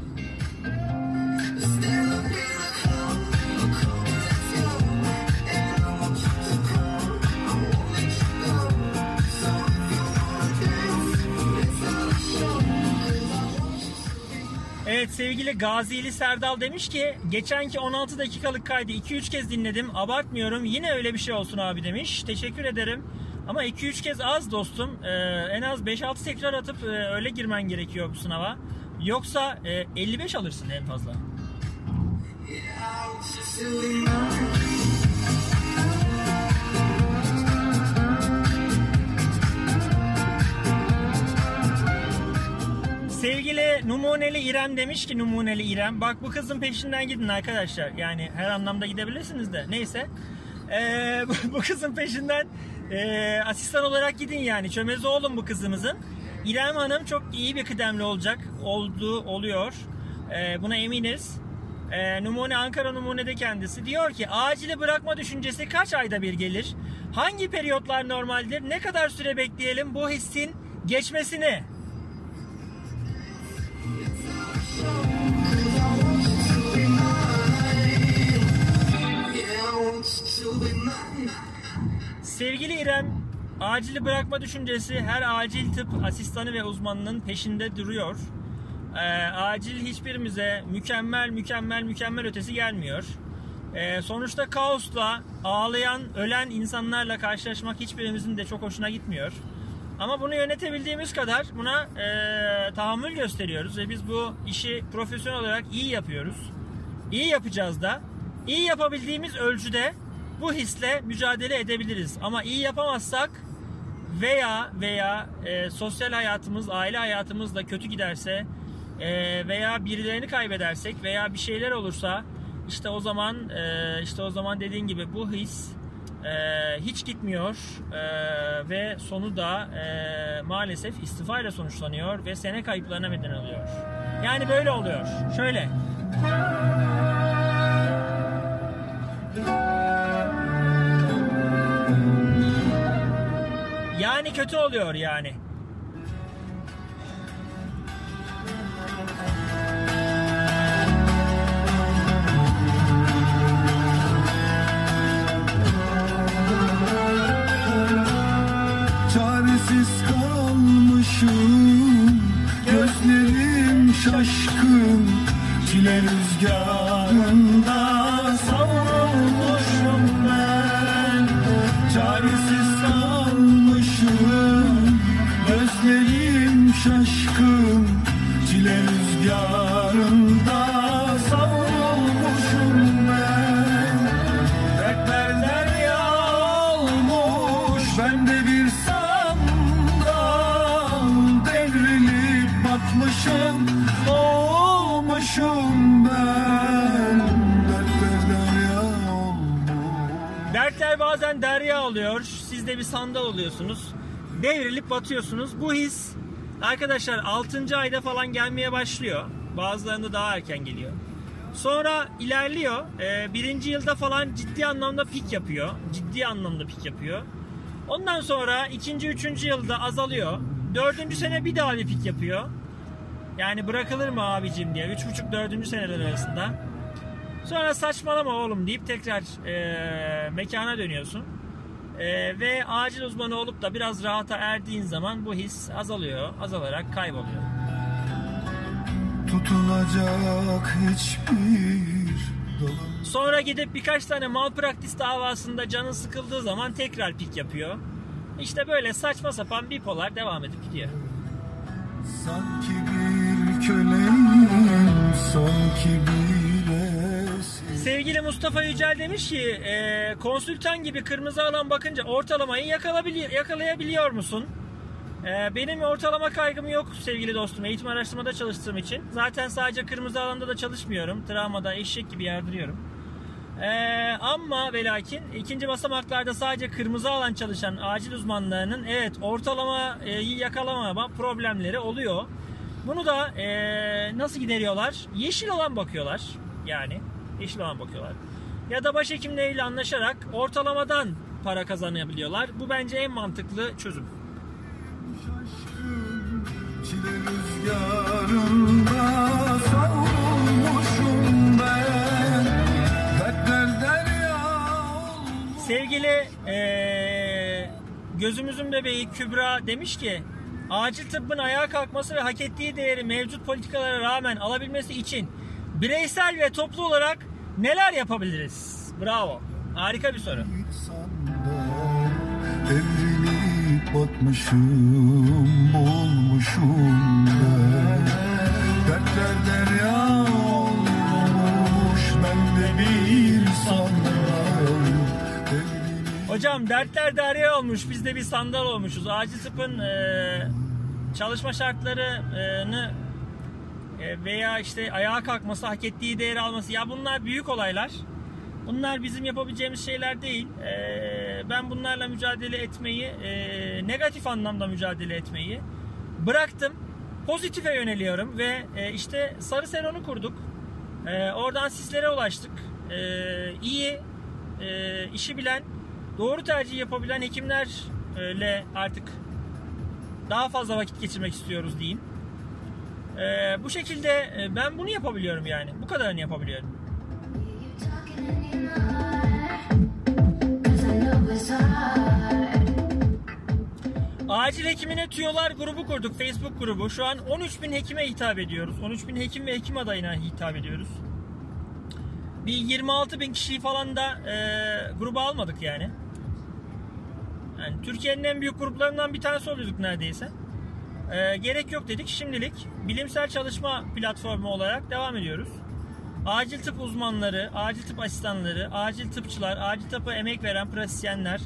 Evet sevgili Gazili Serdal demiş ki geçenki 16 dakikalık kaydı 2-3 kez dinledim. Abartmıyorum. Yine öyle bir şey olsun abi demiş. Teşekkür ederim. Ama 2-3 kez az dostum. Ee, en az 5-6 tekrar atıp e, öyle girmen gerekiyor bu sınava. Yoksa e, 55 alırsın en fazla. Sevgili Numuneli İrem demiş ki Numuneli İrem bak bu kızın peşinden gidin arkadaşlar. Yani her anlamda gidebilirsiniz de neyse. Ee, bu- kızın peşinden e, asistan olarak gidin yani. Çömezi olun bu kızımızın. İrem Hanım çok iyi bir kıdemli olacak. Olduğu oluyor. Ee, buna eminiz. Ee, numune Ankara Numune'de kendisi diyor ki acili bırakma düşüncesi kaç ayda bir gelir? Hangi periyotlar normaldir? Ne kadar süre bekleyelim bu hissin geçmesini? Sevgili İrem, acili bırakma düşüncesi her acil tıp asistanı ve uzmanının peşinde duruyor. Ee, acil hiçbirimize mükemmel mükemmel mükemmel ötesi gelmiyor. Ee, sonuçta kaosla, ağlayan, ölen insanlarla karşılaşmak hiçbirimizin de çok hoşuna gitmiyor. Ama bunu yönetebildiğimiz kadar buna e, tahammül gösteriyoruz ve biz bu işi profesyonel olarak iyi yapıyoruz. İyi yapacağız da. İyi yapabildiğimiz ölçüde bu hisle mücadele edebiliriz. Ama iyi yapamazsak veya veya e, sosyal hayatımız, aile hayatımız da kötü giderse e, veya birilerini kaybedersek veya bir şeyler olursa işte o zaman e, işte o zaman dediğin gibi bu his e, hiç gitmiyor e, ve sonu da e, maalesef istifa ile sonuçlanıyor ve sene kayıplarına neden oluyor. Yani böyle oluyor. Şöyle. Yani kötü oluyor yani. Gözlerim şaşkın Çile rüzgarında oluyorsunuz. Devrilip batıyorsunuz. Bu his arkadaşlar 6. ayda falan gelmeye başlıyor. Bazılarında daha erken geliyor. Sonra ilerliyor. Ee, birinci yılda falan ciddi anlamda pik yapıyor. Ciddi anlamda pik yapıyor. Ondan sonra ikinci, üçüncü yılda azalıyor. Dördüncü sene bir daha bir pik yapıyor. Yani bırakılır mı abicim diye. Üç buçuk, dördüncü seneler arasında. Sonra saçmalama oğlum deyip tekrar e, mekana dönüyorsun. E, ve acil uzmanı olup da biraz rahata erdiğin zaman bu his azalıyor, azalarak kayboluyor. Tutunacak hiçbir dalım Sonra gidip birkaç tane malpraktis davasında canın sıkıldığı zaman tekrar pik yapıyor. İşte böyle saçma sapan bipolar devam edip gidiyor. Sanki bir köleyim Sanki bir Sevgili Mustafa Yücel demiş ki e, konsültan gibi kırmızı alan bakınca ortalamayı yakalayabiliyor musun? E, benim ortalama kaygım yok sevgili dostum eğitim araştırmada çalıştığım için. Zaten sadece kırmızı alanda da çalışmıyorum. Travmada eşek gibi yardırıyorum. E, ama ve lakin ikinci basamaklarda sadece kırmızı alan çalışan acil uzmanlarının evet ortalamayı yakalamama problemleri oluyor. Bunu da e, nasıl gideriyorlar? Yeşil olan bakıyorlar. Yani olan bakıyorlar. Ya da başhekimleriyle anlaşarak ortalamadan para kazanabiliyorlar. Bu bence en mantıklı çözüm. Sevgili eee, gözümüzün bebeği Kübra demiş ki acil tıbbın ayağa kalkması ve hak ettiği değeri mevcut politikalara rağmen alabilmesi için bireysel ve toplu olarak neler yapabiliriz? Bravo. Harika bir soru. sandal Devrilip batmışım Boğulmuşum ben Dertler derya olmuş Ben de bir sandal Hocam dertler derya olmuş. Biz de bir sandal olmuşuz. Acil tıbbın eee, çalışma şartlarını e, veya işte ayağa kalkması, hak ettiği değeri alması. Ya bunlar büyük olaylar. Bunlar bizim yapabileceğimiz şeyler değil. Ee, ben bunlarla mücadele etmeyi, e, negatif anlamda mücadele etmeyi bıraktım. Pozitife yöneliyorum ve e, işte Sarı Seron'u kurduk. E, oradan sizlere ulaştık. E, iyi, e, işi bilen, doğru tercih yapabilen hekimlerle artık daha fazla vakit geçirmek istiyoruz diyeyim. E, bu şekilde e, ben bunu yapabiliyorum yani. Bu kadarını yapabiliyorum. Acil hekimine tüyolar grubu kurduk. Facebook grubu. Şu an 13 bin hekime hitap ediyoruz. 13 bin hekim ve hekim adayına hitap ediyoruz. Bir 26 bin kişiyi falan da e, gruba almadık yani. Yani Türkiye'nin en büyük gruplarından bir tanesi oluyorduk neredeyse. E, gerek yok dedik. Şimdilik bilimsel çalışma platformu olarak devam ediyoruz. Acil tıp uzmanları, acil tıp asistanları, acil tıpçılar, acil tıpa emek veren pratisyenler,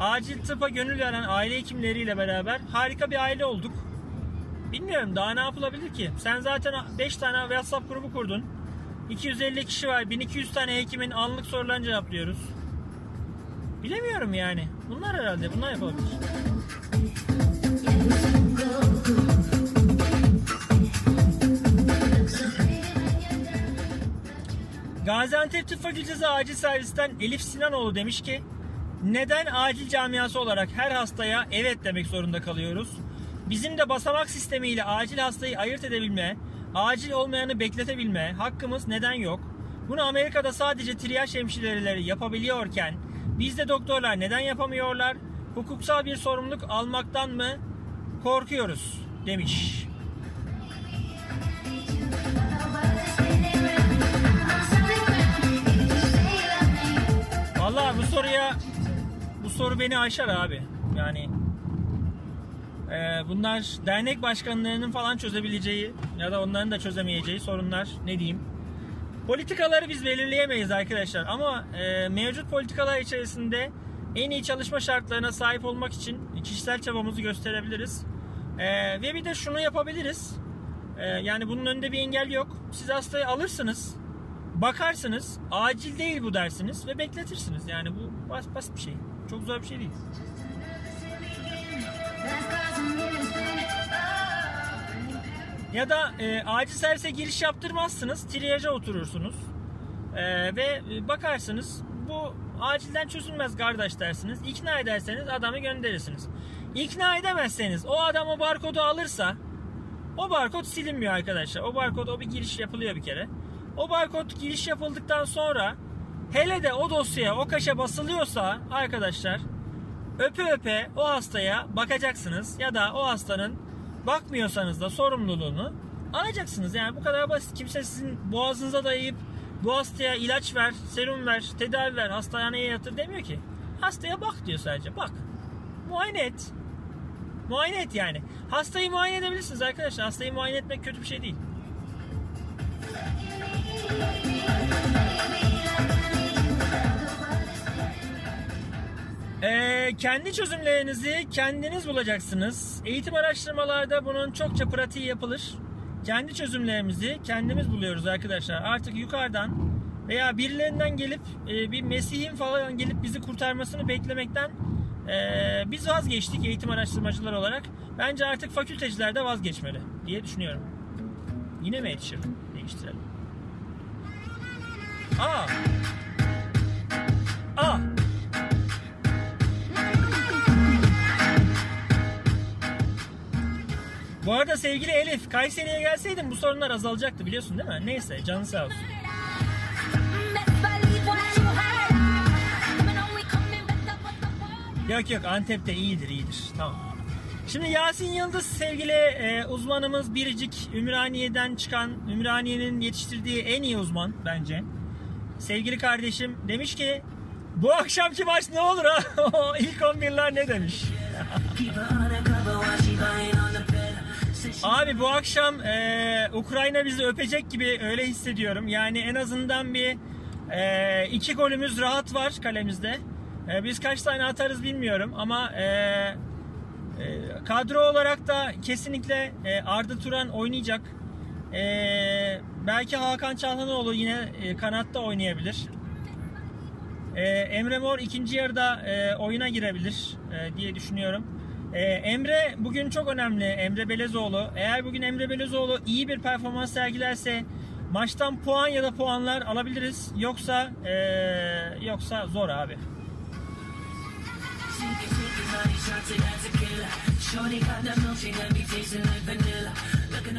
acil tıpa gönül veren aile hekimleriyle beraber harika bir aile olduk. Bilmiyorum daha ne yapılabilir ki? Sen zaten 5 tane WhatsApp grubu kurdun. 250 kişi var. 1200 tane hekimin anlık sorularını cevaplıyoruz. Bilemiyorum yani. Bunlar herhalde. Bunlar yapılabilir. Gaziantep Tıp Fakültesi Acil Servis'ten Elif Sinanoğlu demiş ki neden acil camiası olarak her hastaya evet demek zorunda kalıyoruz? Bizim de basamak sistemiyle acil hastayı ayırt edebilme, acil olmayanı bekletebilme hakkımız neden yok? Bunu Amerika'da sadece triyaj hemşireleri yapabiliyorken bizde doktorlar neden yapamıyorlar? Hukuksal bir sorumluluk almaktan mı korkuyoruz demiş. Vallahi bu soruya bu soru beni aşar abi. Yani e, bunlar dernek başkanlarının falan çözebileceği ya da onların da çözemeyeceği sorunlar ne diyeyim. Politikaları biz belirleyemeyiz arkadaşlar ama e, mevcut politikalar içerisinde en iyi çalışma şartlarına sahip olmak için kişisel çabamızı gösterebiliriz. E, ve bir de şunu yapabiliriz. E, yani bunun önünde bir engel yok. Siz hastayı alırsınız, bakarsınız, acil değil bu dersiniz ve bekletirsiniz. Yani bu bas, basit bir şey. Çok zor bir şey değil. Ya da e, acil servise giriş yaptırmazsınız, triyaja oturursunuz. E, ve e, bakarsınız bu acilden çözülmez kardeş dersiniz. İkna ederseniz adamı gönderirsiniz. İkna edemezseniz o adam o barkodu alırsa o barkod silinmiyor arkadaşlar. O barkod o bir giriş yapılıyor bir kere. O barkod giriş yapıldıktan sonra hele de o dosyaya o kaşe basılıyorsa arkadaşlar öpe öpe o hastaya bakacaksınız ya da o hastanın bakmıyorsanız da sorumluluğunu alacaksınız. Yani bu kadar basit. Kimse sizin boğazınıza dayayıp bu hastaya ilaç ver, serum ver, tedavi ver, hastaneye yatır demiyor ki. Hastaya bak diyor sadece. Bak. Muayene et. Muayene et yani. Hastayı muayene edebilirsiniz arkadaşlar. Hastayı muayene etmek kötü bir şey değil. Ee, kendi çözümlerinizi kendiniz bulacaksınız. Eğitim araştırmalarda bunun çokça pratiği yapılır. Kendi çözümlerimizi kendimiz buluyoruz arkadaşlar. Artık yukarıdan veya birilerinden gelip e, bir Mesih'in falan gelip bizi kurtarmasını beklemekten e, biz vazgeçtik eğitim araştırmacılar olarak. Bence artık fakülteciler de vazgeçmeli diye düşünüyorum. Yine mi yetişirdim? Değiştirelim. Aa! Aa! Bu arada sevgili Elif, Kayseri'ye gelseydin bu sorunlar azalacaktı biliyorsun değil mi? Neyse, canın sağ olsun. Yok yok, Antep'te iyidir, iyidir. Tamam. Şimdi Yasin Yıldız sevgili e, uzmanımız Biricik Ümraniye'den çıkan, Ümraniye'nin yetiştirdiği en iyi uzman bence. Sevgili kardeşim demiş ki bu akşamki maç ne olur ha? İlk 11'ler ne demiş? Abi bu akşam e, Ukrayna bizi öpecek gibi öyle hissediyorum. Yani en azından bir e, iki golümüz rahat var kalemizde. E, biz kaç tane atarız bilmiyorum ama e, e, kadro olarak da kesinlikle e, Arda Turan oynayacak. E, belki Hakan Çalhanoğlu yine e, kanatta oynayabilir. E, Emre Mor ikinci yarıda e, oyuna girebilir e, diye düşünüyorum. E, Emre bugün çok önemli. Emre Belezoğlu. Eğer bugün Emre Belezoğlu iyi bir performans sergilerse maçtan puan ya da puanlar alabiliriz. Yoksa e, yoksa zor abi.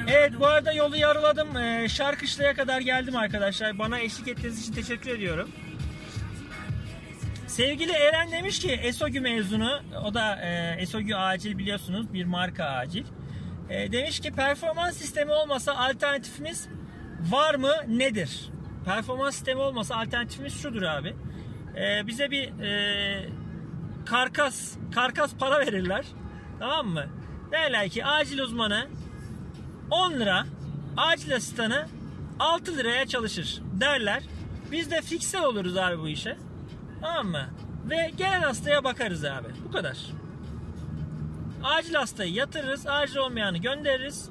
Evet bu arada yolu yarıladım. Ee, Şarkışla'ya kadar geldim arkadaşlar. Bana eşlik ettiğiniz için teşekkür ediyorum. Sevgili Eren demiş ki Esogü mezunu. O da e, Esogü acil biliyorsunuz bir marka acil. E, demiş ki performans sistemi olmasa alternatifimiz var mı nedir? Performans sistemi olmasa alternatifimiz şudur abi. E, bize bir e, karkas karkas para verirler. Tamam mı? Derler ki acil uzmanı 10 lira, acil asistanı 6 liraya çalışır derler. Biz de fikse oluruz abi bu işe. Tamam mı? Ve gelen hastaya bakarız abi. Bu kadar. Acil hastayı yatırırız. Acil olmayanı göndeririz.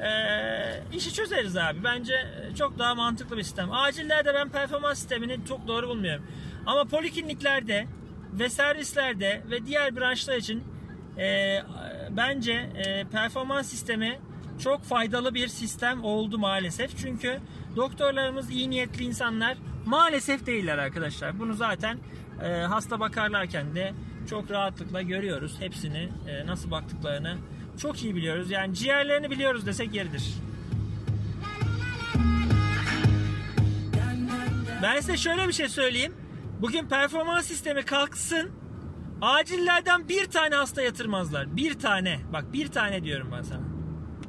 Ee, işi çözeriz abi. Bence çok daha mantıklı bir sistem. Acillerde ben performans sistemini çok doğru bulmuyorum. Ama polikliniklerde ve servislerde ve diğer branşlar için e, bence e, performans sistemi çok faydalı bir sistem oldu maalesef. Çünkü doktorlarımız iyi niyetli insanlar maalesef değiller arkadaşlar. Bunu zaten e, hasta bakarlarken de çok rahatlıkla görüyoruz. Hepsini e, nasıl baktıklarını çok iyi biliyoruz. Yani ciğerlerini biliyoruz desek yeridir. Ben size şöyle bir şey söyleyeyim. Bugün performans sistemi kalksın. Acillerden bir tane hasta yatırmazlar. Bir tane. Bak bir tane diyorum ben sana.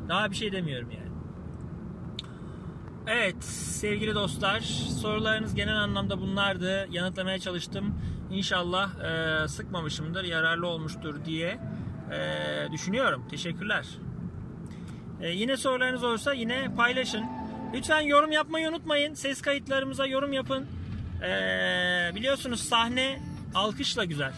Daha bir şey demiyorum yani. Evet sevgili dostlar sorularınız genel anlamda bunlardı. Yanıtlamaya çalıştım. İnşallah e, sıkmamışımdır, yararlı olmuştur diye e, düşünüyorum. Teşekkürler. E, yine sorularınız olursa yine paylaşın. Lütfen yorum yapmayı unutmayın. Ses kayıtlarımıza yorum yapın. E, biliyorsunuz sahne alkışla güzel.